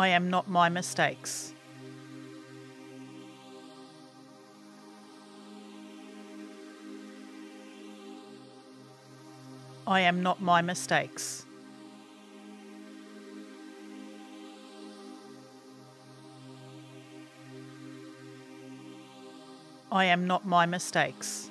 I am not my mistakes. I am not my mistakes. I am not my mistakes.